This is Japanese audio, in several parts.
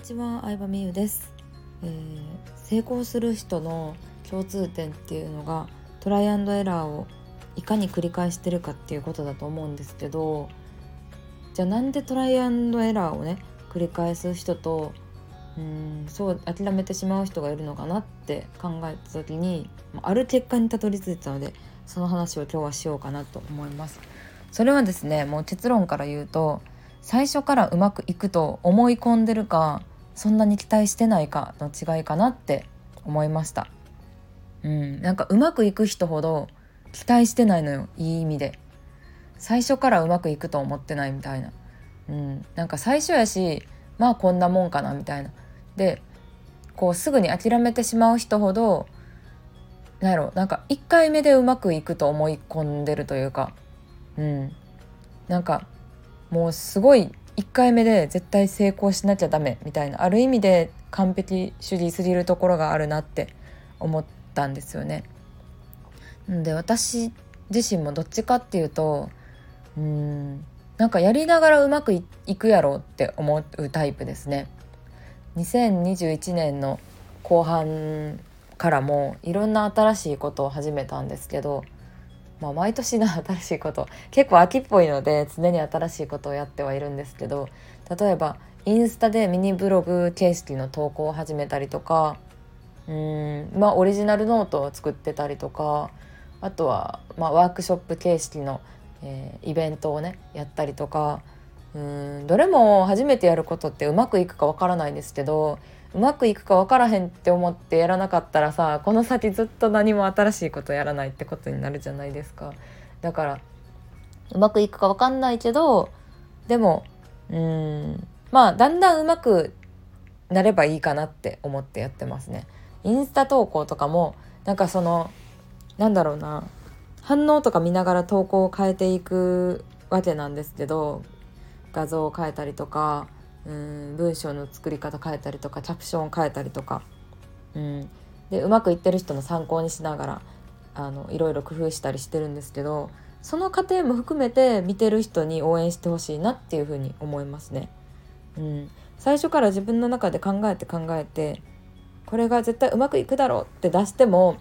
にちは、相葉美優です、えー、成功する人の共通点っていうのがトライアンドエラーをいかに繰り返してるかっていうことだと思うんですけどじゃあなんでトライアンドエラーをね繰り返す人とうんそう諦めてしまう人がいるのかなって考えた時にある結果にたどり着いたのでその話を今日はしようかなと思います。それはですねもう結論から言うと最初からうまくいくと思い込んでるかそんなに期待してないかの違いかなって思いました。うん。なんかうまくいく人ほど期待してないのよ。いい意味で。最初からうまくいくと思ってないみたいな。うん。なんか最初やしまあこんなもんかなみたいな。でこうすぐに諦めてしまう人ほどなんやろなんか1回目でうまくいくと思い込んでるというか。うん。なんかもうすごい1回目で絶対成功しなきゃダメみたいなある意味で完璧主義すぎるところがあるなって思ったんですよね。で私自身もどっちかっていうとうんなんかやりながらうまくいくやろうって思うタイプですね。2021年の後半からもいろんな新しいことを始めたんですけどまあ、毎年の新しいこと結構秋っぽいので常に新しいことをやってはいるんですけど例えばインスタでミニブログ形式の投稿を始めたりとかうんまあオリジナルノートを作ってたりとかあとは、まあ、ワークショップ形式の、えー、イベントをねやったりとかうんどれも初めてやることってうまくいくかわからないんですけどうまくいくか分からへんって思ってやらなかったらさこの先ずっと何も新しいことやらないってことになるじゃないですか。だからうまくいくか分かんないけどでもうんまあだんだんうまくなればいいかなって思ってやってますね。インスタ投稿とかもなんかそのなんだろうな反応とか見ながら投稿を変えていくわけなんですけど画像を変えたりとかうん文章の作り方変えたりとかキャプション変えたりとか、うん、でうまくいってる人の参考にしながらあのいろいろ工夫したりしてるんですけどその過程も含めて見てる人に応援してほしいなっていうふうに思いますね。うん、最初から自分の中で考えて考えてこれが絶対うまくいくだろうって出しても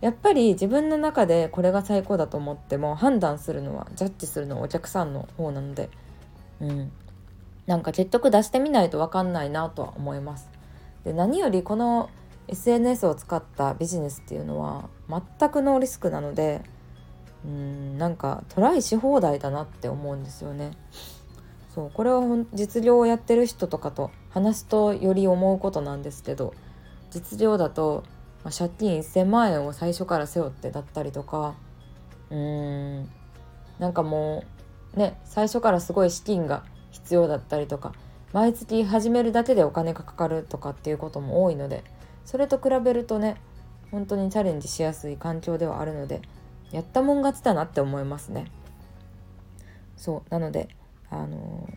やっぱり自分の中でこれが最高だと思っても判断するのはジャッジするのはお客さんの方なので、うん、なんか結局出してみないと分かんないなとは思います。で何よりこの SNS を使ったビジネスっていうのは全くノーリスクなのでうんなんかトライし放題だなって思うんですよね。そうこれは実業をやってる人とかと話すとより思うことなんですけど実業だと、まあ、借金1,000万円を最初から背負ってだったりとかうーんなんかもうね最初からすごい資金が必要だったりとか毎月始めるだけでお金がかかるとかっていうことも多いのでそれと比べるとね本当にチャレンジしやすい環境ではあるのでやったもん勝ちだなって思いますね。そうなのであの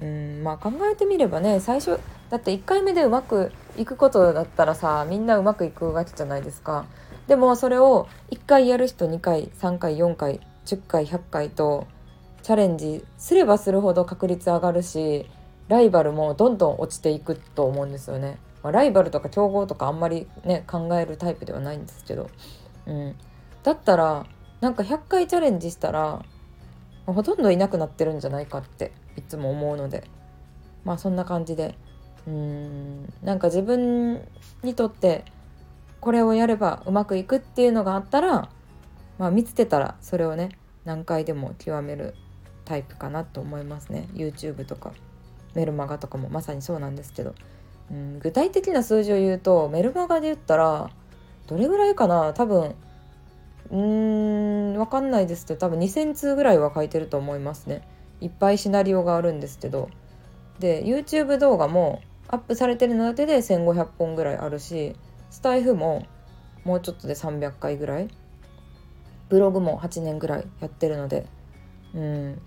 うんまあ考えてみればね最初だって1回目でうまくいくことだったらさみんなうまくいくわけじゃないですか。でもそれを1回やる人2回3回4回10回100回とチャレンジすればするほど確率上がるしライバルもどんどん落ちていくと思うんですよね。まあ、ライバルとか競合とかあんまりね考えるタイプではないんですけど、うん、だったらなんか100回チャレンジしたら、ほとんどいなくなってるんじゃないかっていつも思うので。まあそんな感じで。うん。なんか自分にとってこれをやればうまくいくっていうのがあったら、まあ、見つけたらそれをね何回でも極めるタイプかなと思いますね。YouTube とか。メルマガとかも。まさにそうなんですけど、うん、具体的な数字を言うとメルマガで言ったらどれぐらいかな？多分うーん分かんないですけど多分2,000通ぐらいは書いてると思いますね。いっぱいシナリオがあるんですけど。で YouTube 動画もアップされてるのだけで1,500本ぐらいあるしスタイフももうちょっとで300回ぐらい。ブログも8年ぐらいやってるので。うん。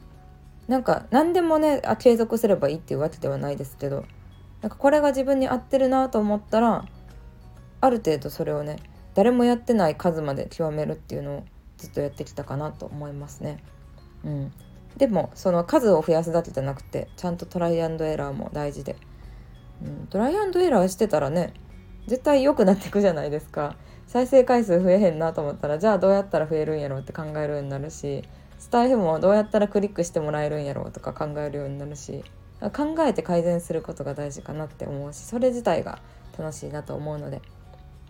なんか何でもね継続すればいいっていうわけではないですけどなんかこれが自分に合ってるなと思ったらある程度それをね誰もやってない数まで極めるっていうのをずっとやってきたかなと思いますね。うん、でもその数を増やすだけじゃなくてちゃんとトライアンドエラーも大事で。うん、トライアンドエラーしてたらね絶対良くなっていくじゃないですか。再生回数増えへんなと思ったらじゃあどうやったら増えるんやろうって考えるようになるしスタイフもどうやったらクリックしてもらえるんやろうとか考えるようになるし考えて改善することが大事かなって思うしそれ自体が楽しいなと思うので、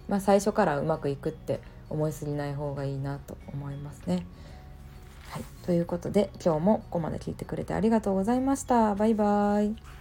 まあ、最初からうまくいくって思いすぎない方がいいなと思いますね。はい、ということで今日もここまで聞いてくれてありがとうございました。バイバーイ。